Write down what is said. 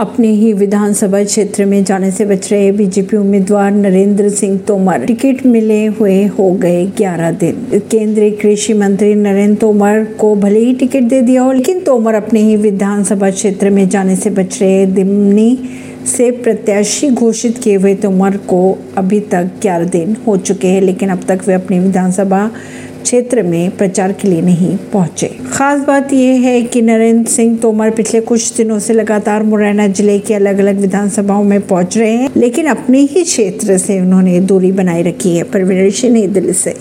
अपने ही विधानसभा क्षेत्र में जाने से बच रहे बीजेपी उम्मीदवार नरेंद्र सिंह तोमर। टिकट मिले हुए हो गए 11 दिन। केंद्रीय कृषि मंत्री नरेंद्र तोमर को भले ही टिकट दे दिया हो, लेकिन तोमर अपने ही विधानसभा क्षेत्र में जाने से बच रहे दिमनी से प्रत्याशी घोषित किए हुए तोमर को अभी तक 11 दिन हो चुके हैं, लेकिन अब तक वे अपनी विधानसभा क्षेत्र में प्रचार के लिए नहीं पहुँचे। खास बात यह है कि नरेंद्र सिंह तोमर पिछले कुछ दिनों से लगातार मुरैना ज़िले के अलग अलग विधानसभाओं में पहुँच रहे हैं, लेकिन अपने ही क्षेत्र से उन्होंने दूरी बनाए रखी है। परवीन नई दिल्ली से।